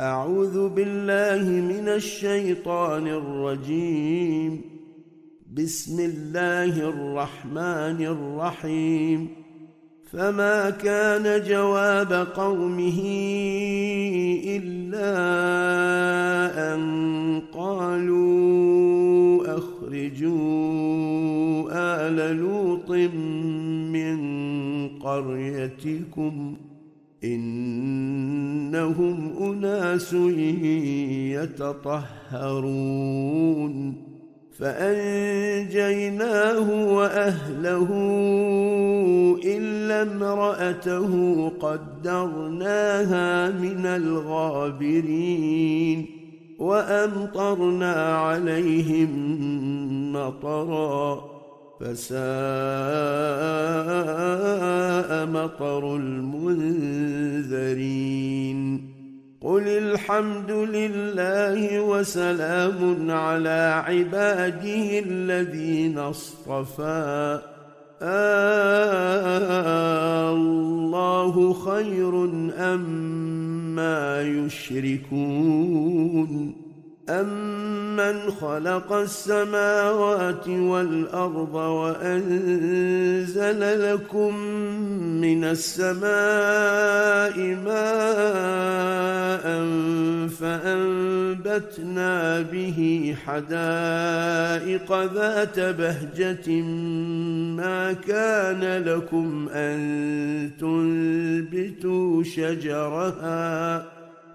أعوذ بالله من الشيطان الرجيم. بسم الله الرحمن الرحيم. فما كان جواب قومه إلا أن قالوا أخرجوا آل لوط من قريتكم ۖ. إنهم أناس يتطهرون. فأنجيناه وأهله إلا امرأته قدرناها من الغابرين وأمطرنا عليهم مطرا. فساء مطر المنذرين. قل الحمد لله وسلام على عباده الذين اصطفى. آه الله خير أما يشركون. أمن خلق السماوات والأرض وأنزل لكم من السماء ماء فأنبتنا به حدائق ذات بهجة ما كان لكم أن تنبتوا شجرها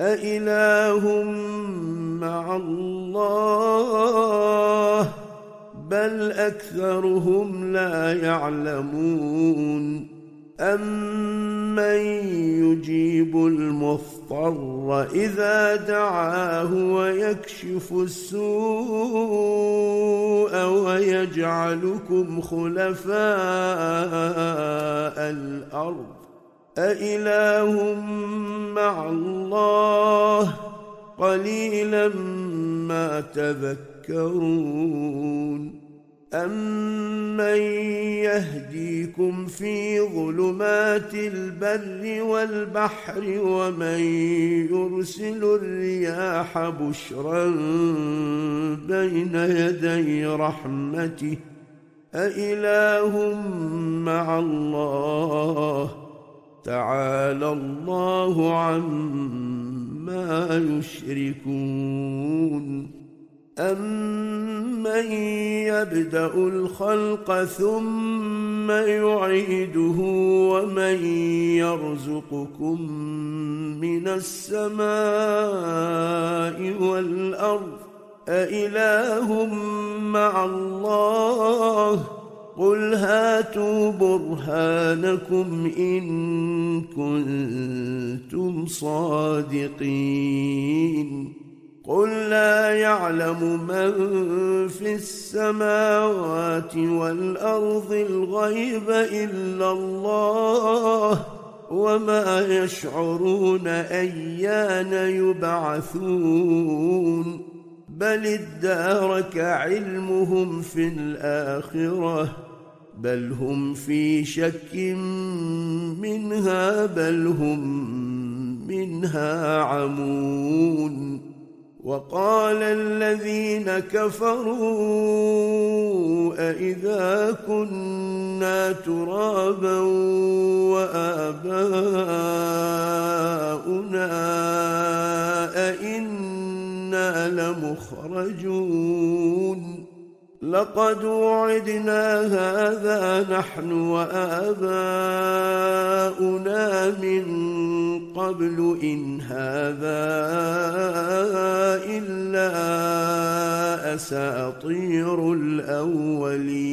أإله مع الله بل أكثرهم لا يعلمون أمن يجيب المضطر إذا دعاه ويكشف السوء ويجعلكم خلفاء الأرض أإله مع الله قليلا ما تذكرون أمن يهديكم في ظلمات البر والبحر ومن يرسل الرياح بشرا بين يدي رحمته أإله مع الله تعالى الله عما يشركون. أمن يبدأ الخلق ثم يعيده ومن يرزقكم من السماء والأرض أإله مع الله ۖ قل هاتوا برهانكم إن كنتم صادقين. قل لا يعلم من في السماوات والأرض الغيب إلا الله وما يشعرون أيان يبعثون. بل ادارك علمهم في الآخرة بل هم في شك منها بل هم منها عمون. وقال الذين كفروا أإذا كنا ترابا وآباؤنا أئنا لمخرجون. لقد وعدنا هذا نحن وآباؤنا من قبل إن هذا إلا أساطير الأولين.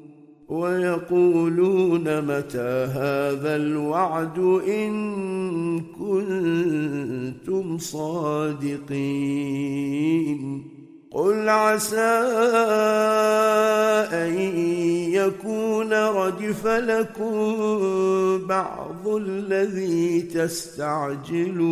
ويقولون متى هذا الوعد إن كنتم صادقين قل عسى أن يكون ردف لكم بعض الذي تستعجلون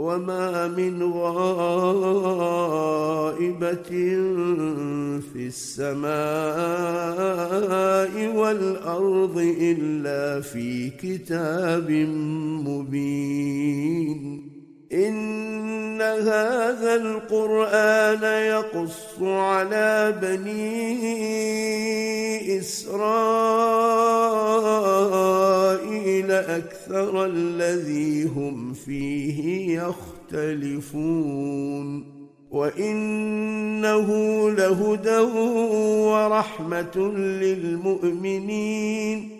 وما من غائبة في السماء والأرض إلا في كتاب مبين إن هذا القرآن يقص على بني إسرائيل أكثر الذي هم فيه يختلفون. وإنه لهدى ورحمة للمؤمنين.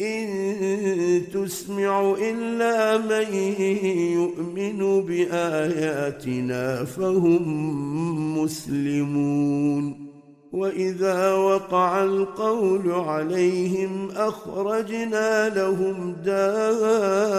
إن تسمع إلا من يؤمن بآياتنا فهم مسلمون وإذا وقع القول عليهم أخرجنا لهم دابة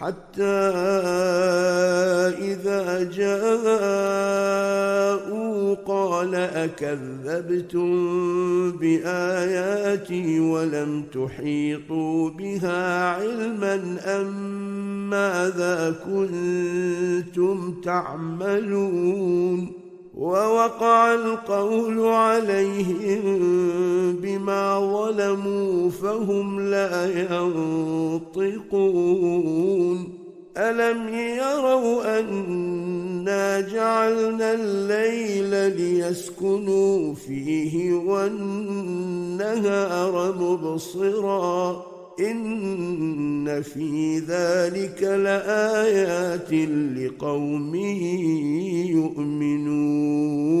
حتى إذا جاءوا قال أكذبتم بآياتي ولم تحيطوا بها علما أم ماذا كنتم تعملون ووقع القول عليهم بما ظلموا فهم لا ينطقون. ألم يروا أنا جعلنا الليل ليسكنوا فيه والنهار مبصرا ان في ذلك لايات لقوم يؤمنون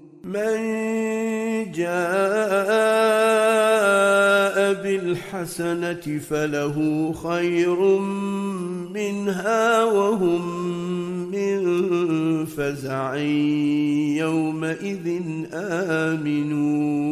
من جاء بالحسنة فله خير منها وهم من فزع يومئذ آمنون.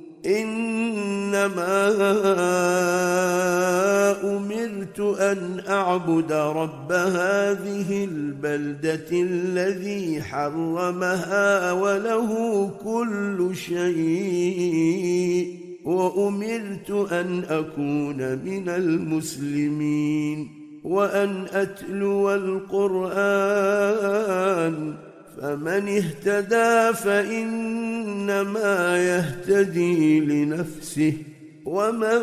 إنما أمرت أن أعبد رب هذه البلدة الذي حرمها وله كل شيء وأمرت أن أكون من المسلمين وأن أتلو القرآن فمن اهتدى فإنما يهتدي لنفسه ومن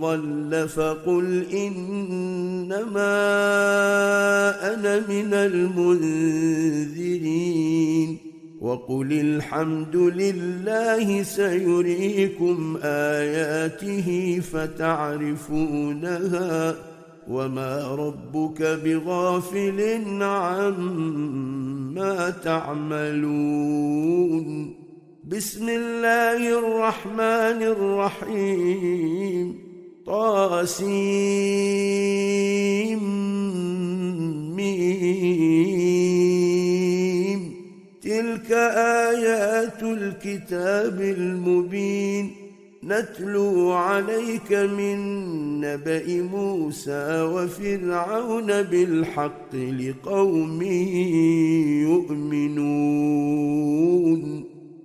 ضل فقل إنما أنا من المنذرين. وقل الحمد لله سيريكم آياته فتعرفونها وما ربك بغافل عما تعملون بسم الله الرحمن الرحيم طاسيم ميم تلك آيات الكتاب المبين نتلو عليك من نبأ موسى وفرعون بالحق لقوم يؤمنون.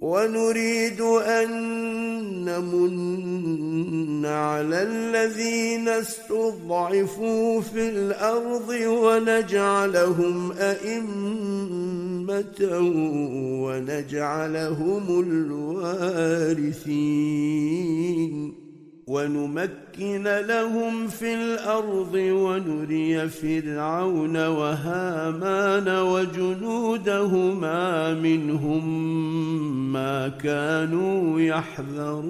ونريد أن نمن على الذين استضعفوا في الأرض ونجعلهم أئمة ونجعلهم الوارثين. ونمكن لهم في الأرض ونري فرعون وهامان وجنودهما منهم ما كانوا يحذرون.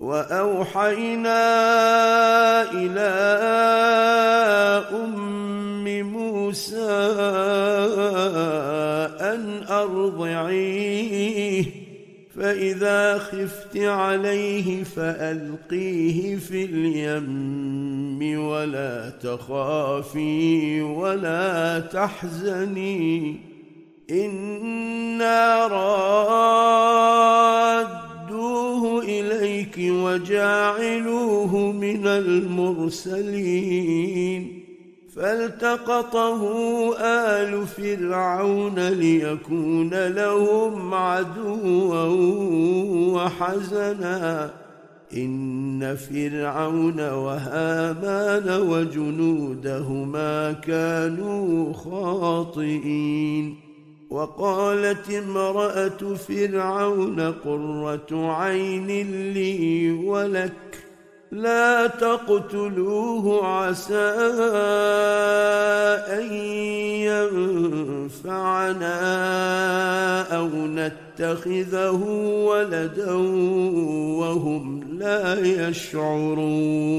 وأوحينا إلى أم موسى أن أرضعيه. فإذا خفت عليه فألقيه في اليم ولا تخافي ولا تحزني إنا رادوه إليك وجاعلوه من المرسلين فالتقطه آل فرعون ليكون لهم عدوا وحزنا. إن فرعون وهامان وجنودهما كانوا خاطئين. وقالت امرأة فرعون قرة عين لي ولك لا تقتلوه عسى أن ينفعنا أو نتخذه ولدا وهم لا يشعرون.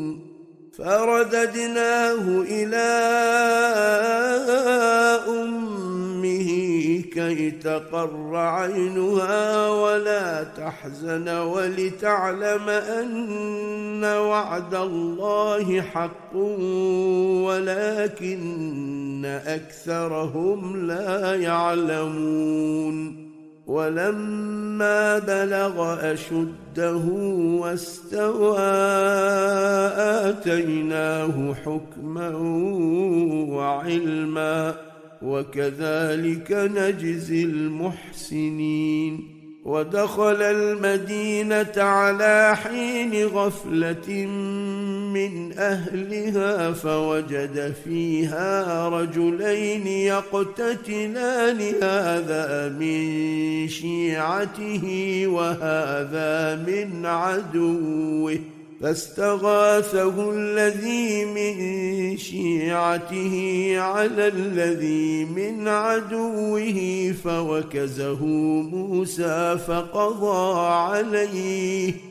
فرددناه إلى أمه كي تقر عينها ولا تحزن ولتعلم أن وعد الله حق ولكن أكثرهم لا يعلمون ولما بلغ أشده واستوى آتيناه حكما وعلما وكذلك نجزي المحسنين. ودخل المدينة على حين غفلة من أهلها فوجد فيها رجلين يقتتلان هذا من شيعته وهذا من عدوه. فاستغاثه الذي من شيعته على الذي من عدوه فوكزه موسى فقضى عليه.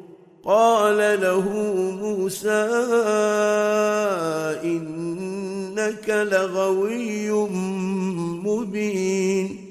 قال له موسى إنك لغوي مبين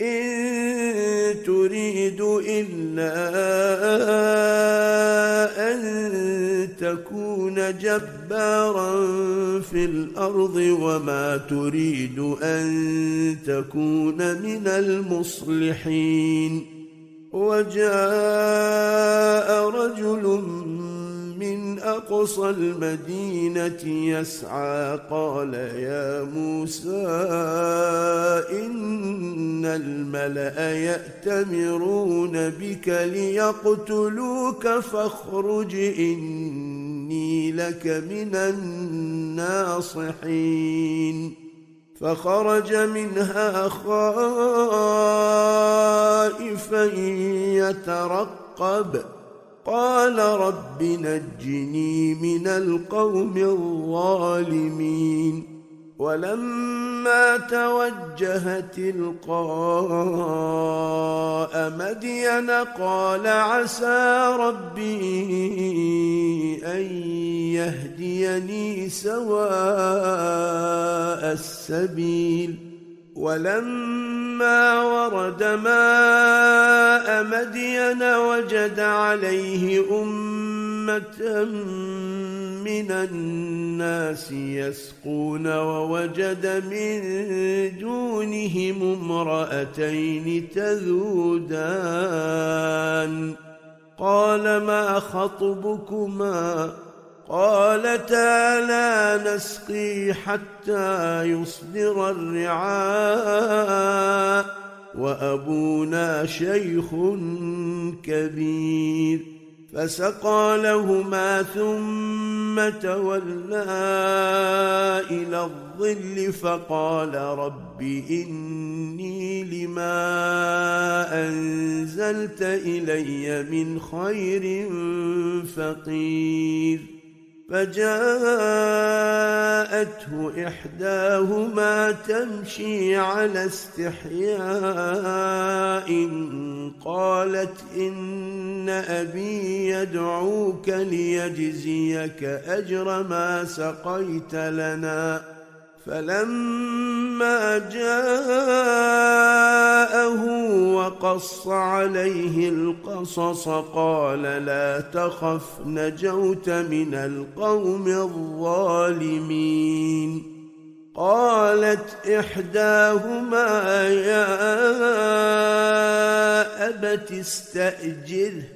إن تريد إلا أن تكون جبارا في الأرض وما تريد أن تكون من المصلحين. وجاء رجل من أقصى المدينة يسعى. قال يا موسى إن الملأ يأتمرون بك ليقتلوك فاخرج إني لك من الناصحين. فخرج منها خائفا يترقب. قال رب نجني من القوم الظالمين. ولما توجه تلقاء مدين قال عسى ربي أن يهديني سواء السبيل. ولما ورد ماء مدين وجد عليه أمة من الناس يسقون ووجد من دونهم امرأتين تذودان. قال ما خطبكما؟ قالتا لا نسقي حتى يصدر الرعاء وأبونا شيخ كبير فسقى لهما ثم تولى إلى الظل فقال رب إني لما أنزلت إلي من خير فقير فجاءته إحداهما تمشي على استحياء قالت إن أبي يدعوك ليجزيك أجر ما سقيت لنا فلما جاءه وقص عليه القصص قال لا تخف نجوت من القوم الظالمين. قالت إحداهما يا أبت استأجره.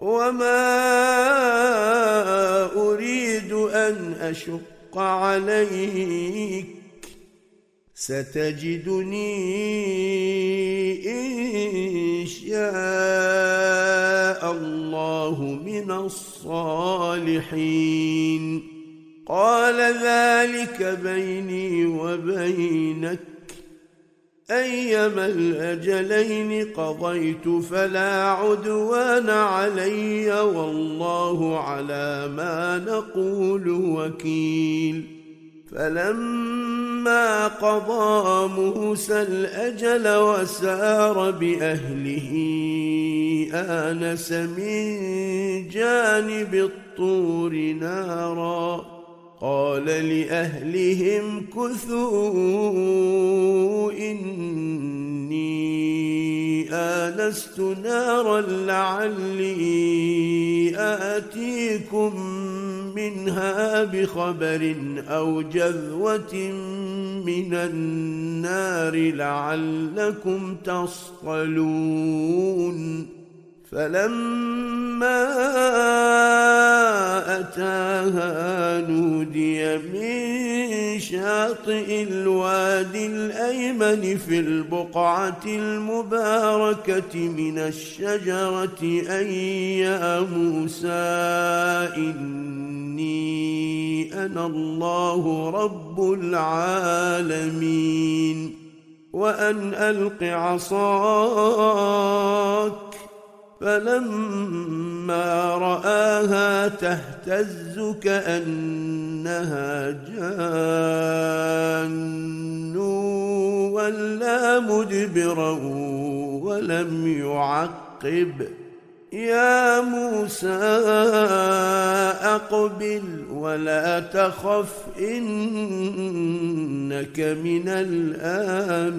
وما اريد ان اشق عليك ستجدني ان شاء الله من الصالحين قال ذلك بيني وبينك أيما الأجلين قضيت فلا عدوان علي والله على ما نقول وكيل. فلما قضى موسى الأجل وسار بأهله آنس من جانب الطور ناراً. قال لأهلهم كثوا إني انست نارا لعلي آتيكم منها بخبر أو جذوة من النار لعلكم تصطلون فلما أتاها نودي من شاطئ الوادي الأيمن في البقعة المباركة من الشجرة أن يا موسى إني أنا الله رب العالمين وأن ألق عصاك فلما رآها تهتز كأنها جان ولا مدبرا ولم يعقب. يا موسى أقبل ولا تخف إنك من الآمنين.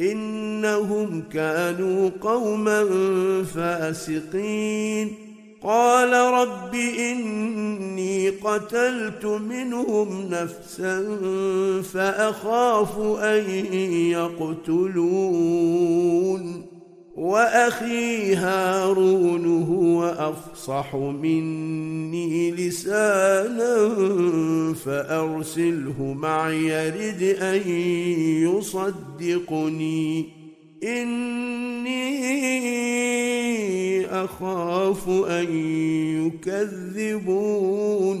إنهم كانوا قوما فاسقين. قال رب إني قتلت منهم نفسا فأخاف أن يقتلون. وأخي هارون هو أفصح مني لسانا فأرسله معي يرد أن يصدقني. إني أخاف أن يكذبون.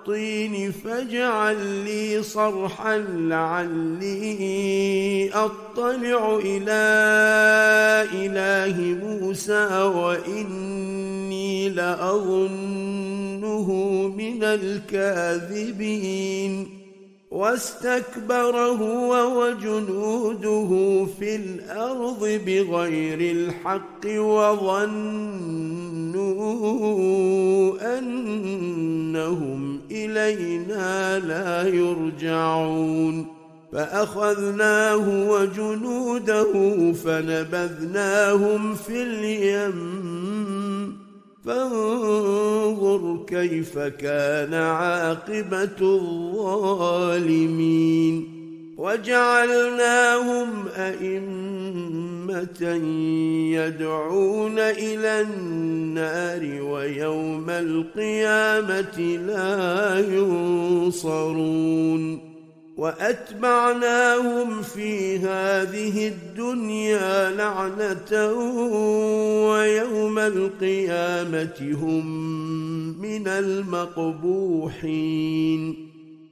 فاجعل لي صرحا لعلي أطلع إلى إله موسى وإني لاظن كونه من الكاذبين. واستكبر هو وجنوده في الأرض بغير الحق وظنوا أنهم إلينا لا يرجعون. فأخذناه وجنوده فنبذناهم في اليم فانظر كيف كان عاقبة الظالمين. وجعلناهم أئمة يدعون إلى النار ويوم القيامة لا ينصرون. وأتبعناهم في هذه الدنيا لعنة ويوم القيامة هم من المقبوحين.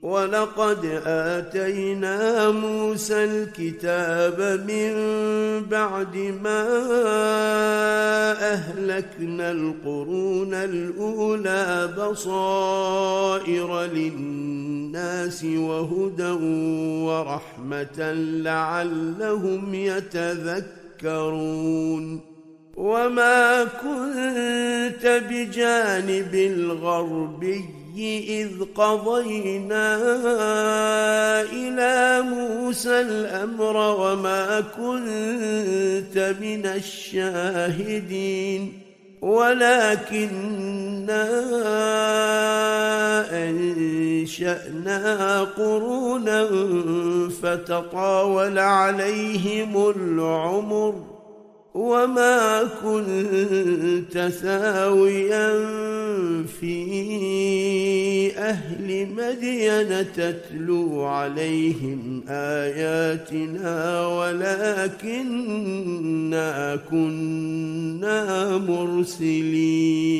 ولقد آتينا موسى الكتاب من بعد ما أهلكنا القرون الأولى بصائر للناس وهدى ورحمة لعلهم يتذكرون. وما كنت بجانب الغربي إذ قضينا إلى موسى الأمر وما كنت من الشاهدين. ولكنا أنشأنا قرونا فتطاول عليهم العمر. وما كنت ثاويا في أهل مدين تتلو عليهم آياتنا ولكنا كنا مرسلين.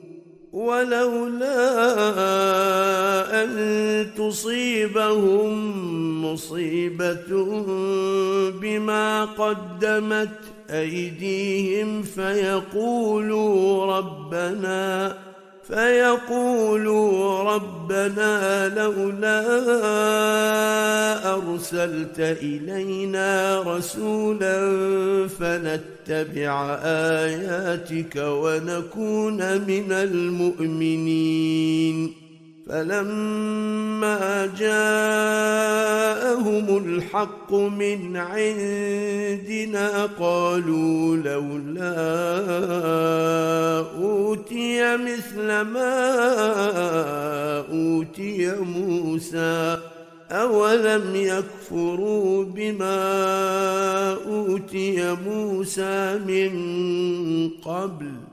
ولولا أن تصيبهم مصيبة بما قدمت أيديهم فيقولوا ربنا فيقولوا ربنا لولا أرسلت إلينا رسولا فنتبع آياتك ونكون من المؤمنين. فلما جاءهم الحق من عندنا قالوا لولا اوتي مثل ما اوتي موسى اولم يكفروا بما اوتي موسى من قبل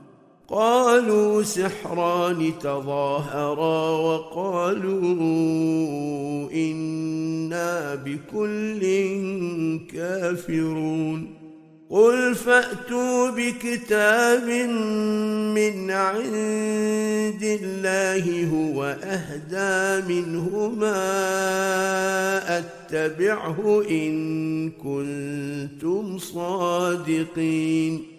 قالوا سحران تظاهرا وقالوا إنا بكل كافرون. قل فأتوا بكتاب من عند الله هو أهدى منهما أتبعه إن كنتم صادقين.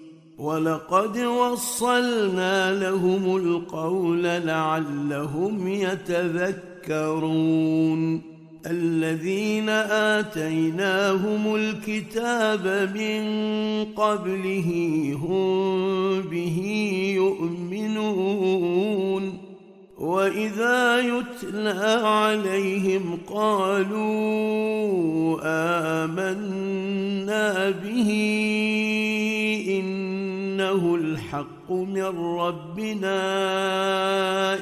ولقد وصلنا لهم القول لعلهم يتذكرون. الذين آتيناهم الكتاب من قبله هم به يؤمنون. وإذا يتلى عليهم قالوا آمنا به إنه الحق من ربنا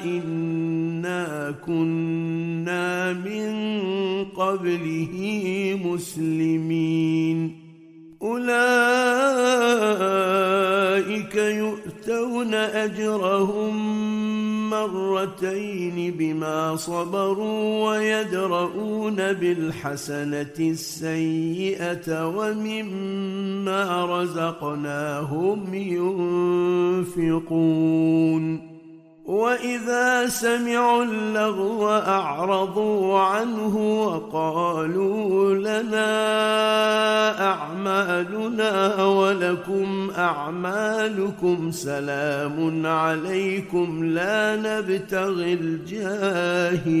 إنا كنا من قبله مسلمين. أولئك يؤتون أجرهم مرتين بما صبروا ويدرؤون بالحسنة السيئة ومما رزقناهم ينفقون. واذا سمعوا اللغو اعرضوا عنه وقالوا لنا اعمالنا ولكم اعمالكم سلام عليكم لا نبتغي الجاهلين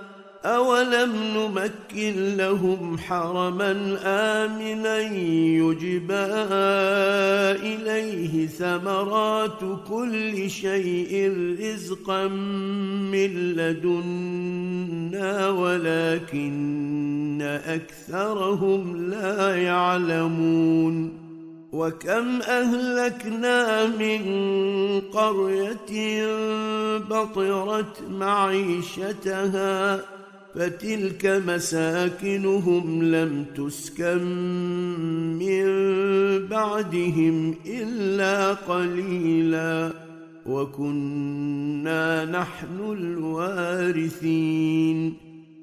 أولم نمكن لهم حرما آمنا يجبى إليه ثمرات كل شيء رزقا من لدنا ولكن أكثرهم لا يعلمون وكم أهلكنا من قرية بطرت معيشتها فتلك مساكنهم لم تسكن من بعدهم إلا قليلا. وكنا نحن الوارثين.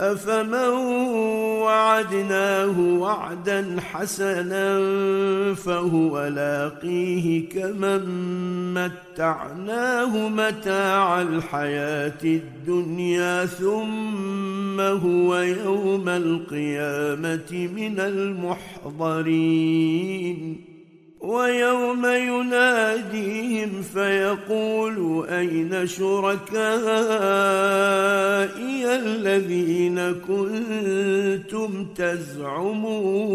أفمن وعدناه وعدا حسنا فهو لاقيه كمن متعناه متاع الحياة الدنيا ثم هو يوم القيامة من المحضرين. ويوم يناديهم فيقول أين شركائي الذين كنتم تزعمون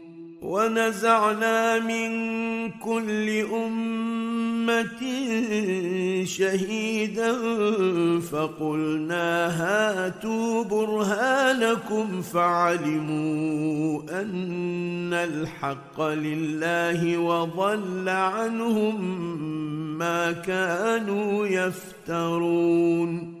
ونزعنا من كل أمة شهيدا فقلنا هاتوا برهانكم فعلموا أن الحق لله وضل عنهم ما كانوا يفترون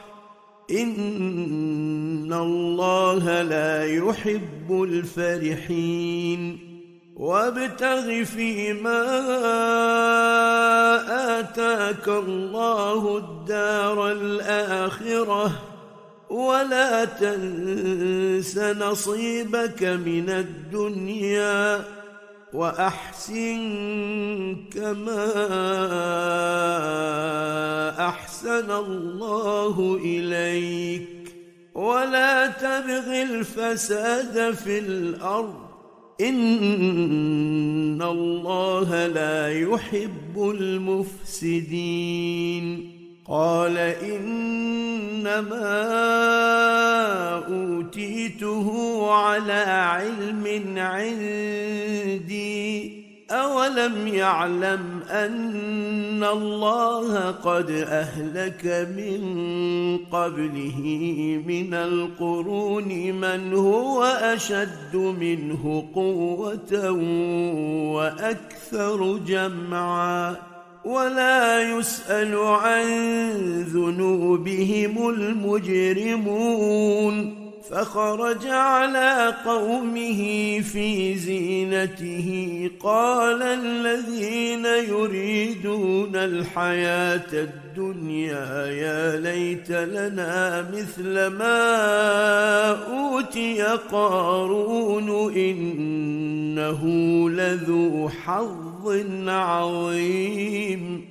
ان الله لا يحب الفرحين وابتغ فيما اتاك الله الدار الاخره ولا تنس نصيبك من الدنيا واحسن كما احسن الله الفساد في الأرض. إن الله لا يحب المفسدين. قال إنما أوتيته على علم عندي. أولم يعلم أن الله قد أهلك من قبله من القرون من هو أشد منه قوة وأكثر جمعا ولا يسأل عن ذنوبهم المجرمون فخرج على قومه في زينته. قال الذين يريدون الحياة الدنيا يا ليت لنا مثل ما أوتي قارون إنه لذو حظ عظيم.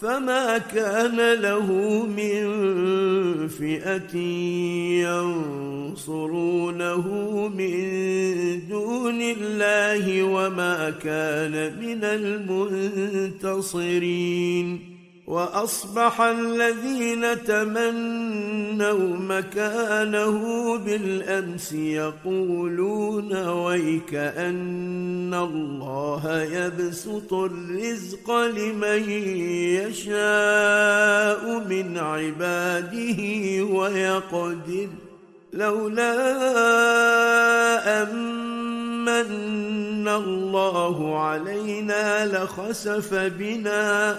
فما كان له من فئة ينصرونه من دون الله وما كان من المنتصرين. وأصبح الذين تمنوا مكانه بالأمس يقولون ويك ان الله يبسط الرزق لمن يشاء من عباده ويقدر لولا أمن الله علينا لخسف بنا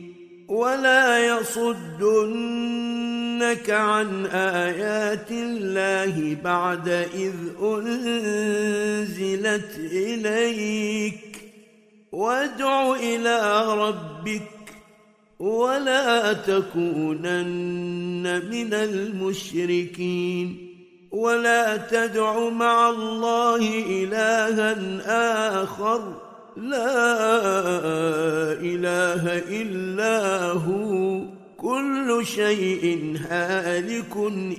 ولا يصدن يسألونك عن آيات الله بعد إذ أنزلت إليك. وادع إلى ربك ولا تكونن من المشركين. ولا تدع مع الله إلها آخر. لا إله إلا هو. كل شيء هالك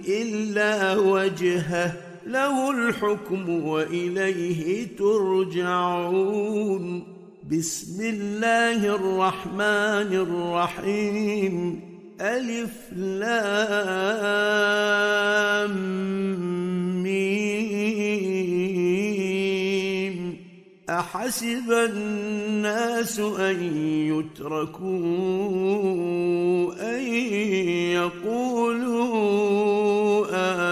إلا وجهه. له الحكم وإليه ترجعون. بسم الله الرحمن الرحيم. ألف لام ميم. أحسب الناس أن يتركوا أن يقولوا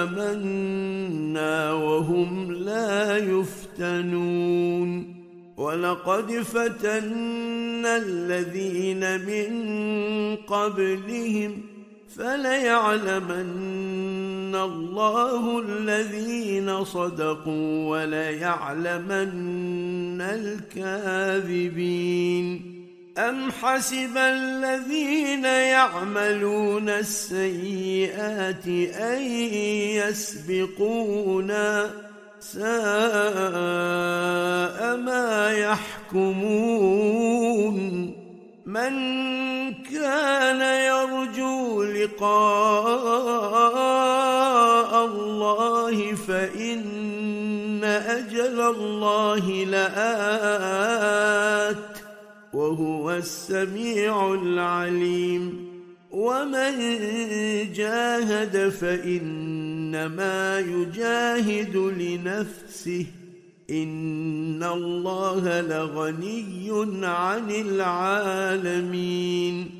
آمنا وهم لا يفتنون. ولقد فتنا الذين من قبلهم فليعلمن الله الذين صدقوا وليعلمن الكاذبين. أم حسب الذين يعملون السيئات أن يسبقونا ساء ما يحكمون. من كان يرجو لقاء الله فإن أجل الله لآت وهو السميع العليم. ومن جاهد فإنما يجاهد لنفسه. إن الله لغني عن العالمين.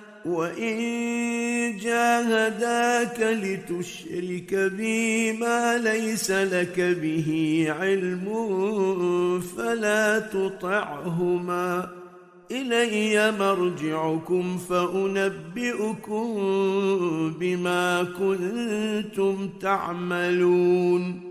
وإن جاهداك لتشرك بي ما ليس لك به علم فلا تطعهما إلي مرجعكم فأنبئكم بما كنتم تعملون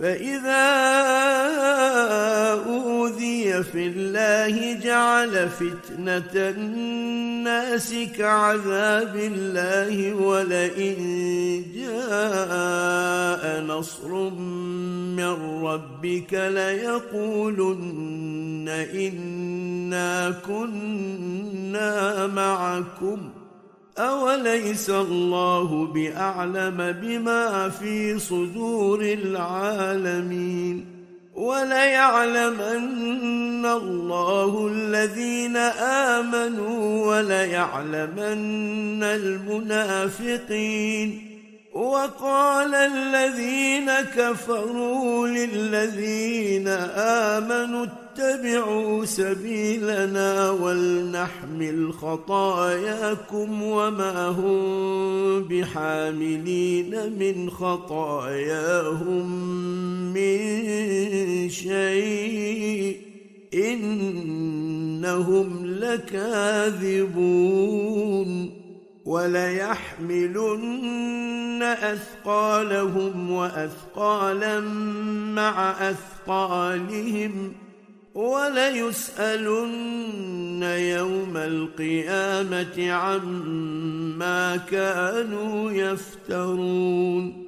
فإذا أوذي في الله جعل فتنة الناس كعذاب الله ولئن جاء نصر من ربك ليقولن إنا كنا معكم ۖ أوليس الله بأعلم بما في صدور العالمين وليعلمن الله الذين آمنوا وليعلمن المنافقين وقال الذين كفروا للذين آمنوا اتبعوا سبيلنا ولنحمل خطاياكم وما هم بحاملين من خطاياهم من شيء إنهم لكاذبون وليحملن أثقالهم وأثقالا مع أثقالهم ۖ وليسألن يوم القيامة عما كانوا يفترون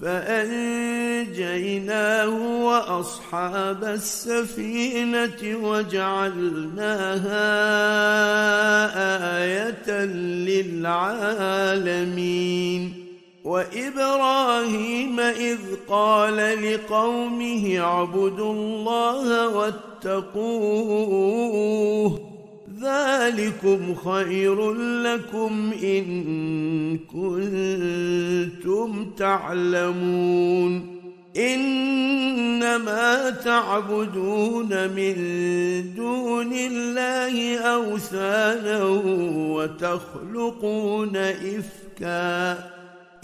فأنجيناه وأصحاب السفينة وجعلناها آية للعالمين. وإبراهيم إذ قال لقومه اعبدوا الله واتقوه ذلكم خير لكم إن كنتم تعلمون إنما تعبدون من دون الله أوثانا وتخلقون إفكا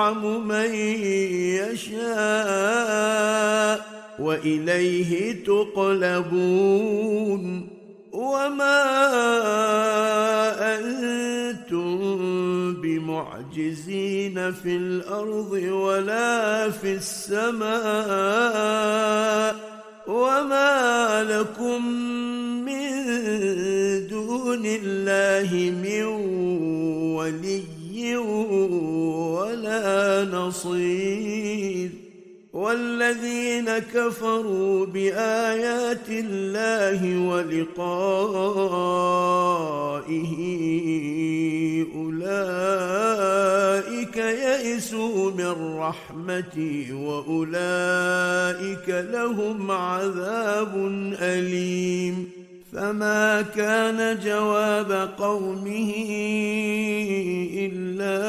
ويرحم من يشاء وإليه تقلبون وما أنتم بمعجزين في الأرض ولا في السماء وما لكم من دون الله من ولي ولا نصير. والذين كفروا بآيات الله ولقائه أولئك يئسوا من رحمتي وأولئك لهم عذاب أليم. فما كان جواب قومه الا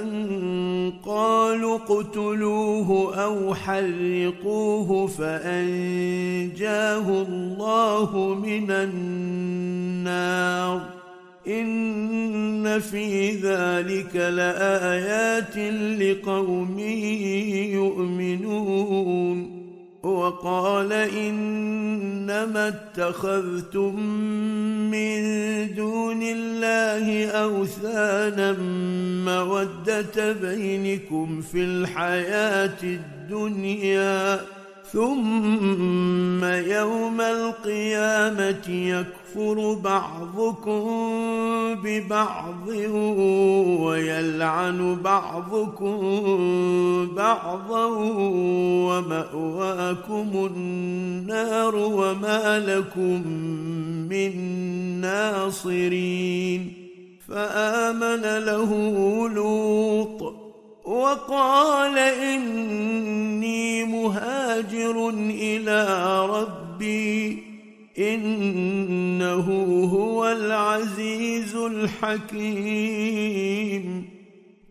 ان قالوا اقتلوه أو حرقوه فانجاه الله من النار ان في ذلك لايات لقوم يؤمنون وقال إنما اتخذتم من دون الله أوثانا مودة بينكم في الحياة الدنيا. ثم يوم القيامة يكفر بعضكم ببعض ويلعن بعضكم بعضا ومأواكم النار وما لكم من ناصرين فآمن له لوط وقال إني مهاجر إلى ربي إنه هو العزيز الحكيم.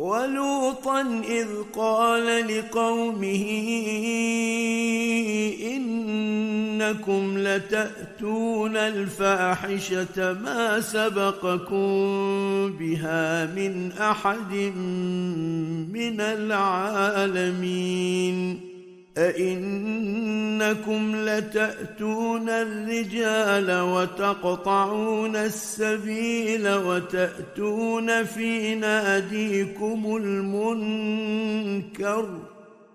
ولوطا إذ قال لقومه إنكم لتأتون الفاحشة ما سبقكم بها من أحد من العالمين. أئنكم لتأتون الرجال وتقطعون السبيل وتأتون في ناديكم المنكر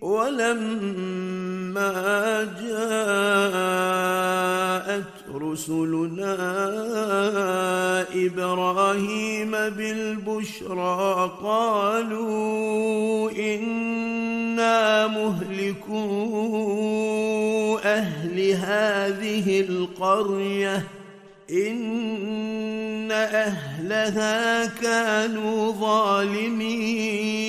ولما جاءت رسلنا إبراهيم بالبشرى قالوا إنا مهلكو أهل هذه القرية إن أهلها كانوا ظالمين.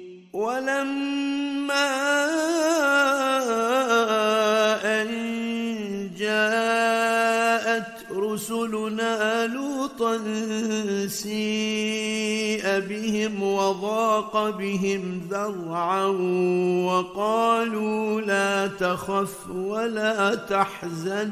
ولما أن جاءت رسلنا لوطا سيء بهم وضاق بهم ذرعا وقالوا لا تخف ولا تحزن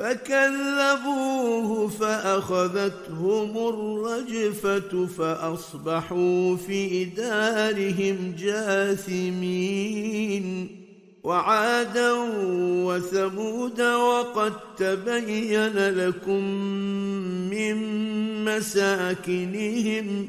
فكذبوه فأخذتهم الرجفة فأصبحوا في دارهم جاثمين. وعادا وثمود وقد تبين لكم من مساكنهم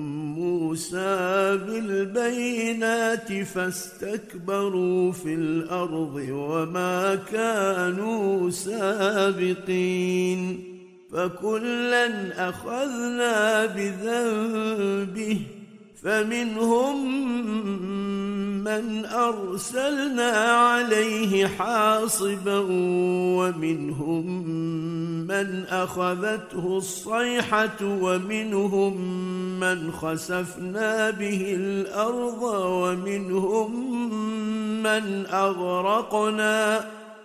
موسى بالبينات فاستكبروا في الأرض وما كانوا سابقين فكلا أخذنا بذنبه فمنهم من أرسلنا عليه حاصبا ومنهم من أخذته الصيحة ومنهم من خسفنا به الأرض ومنهم من أغرقنا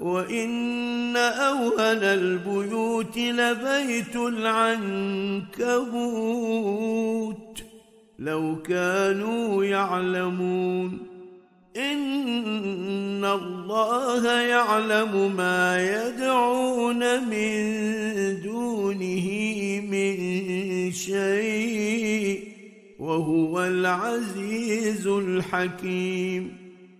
وان اوهن البيوت لبيت العنكبوت لو كانوا يعلمون ان الله يعلم ما يدعون من دونه من شيء وهو العزيز الحكيم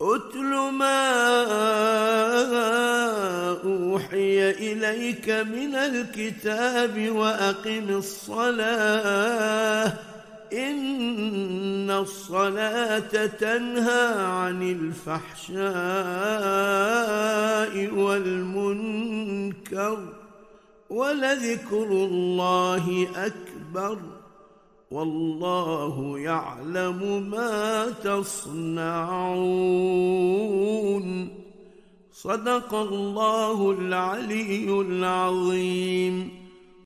أتل ما أوحي إليك من الكتاب وأقم الصلاة. إن الصلاة تنهى عن الفحشاء والمنكر. ولذكر الله أكبر. والله يعلم ما تصنعون. صدق الله العلي العظيم.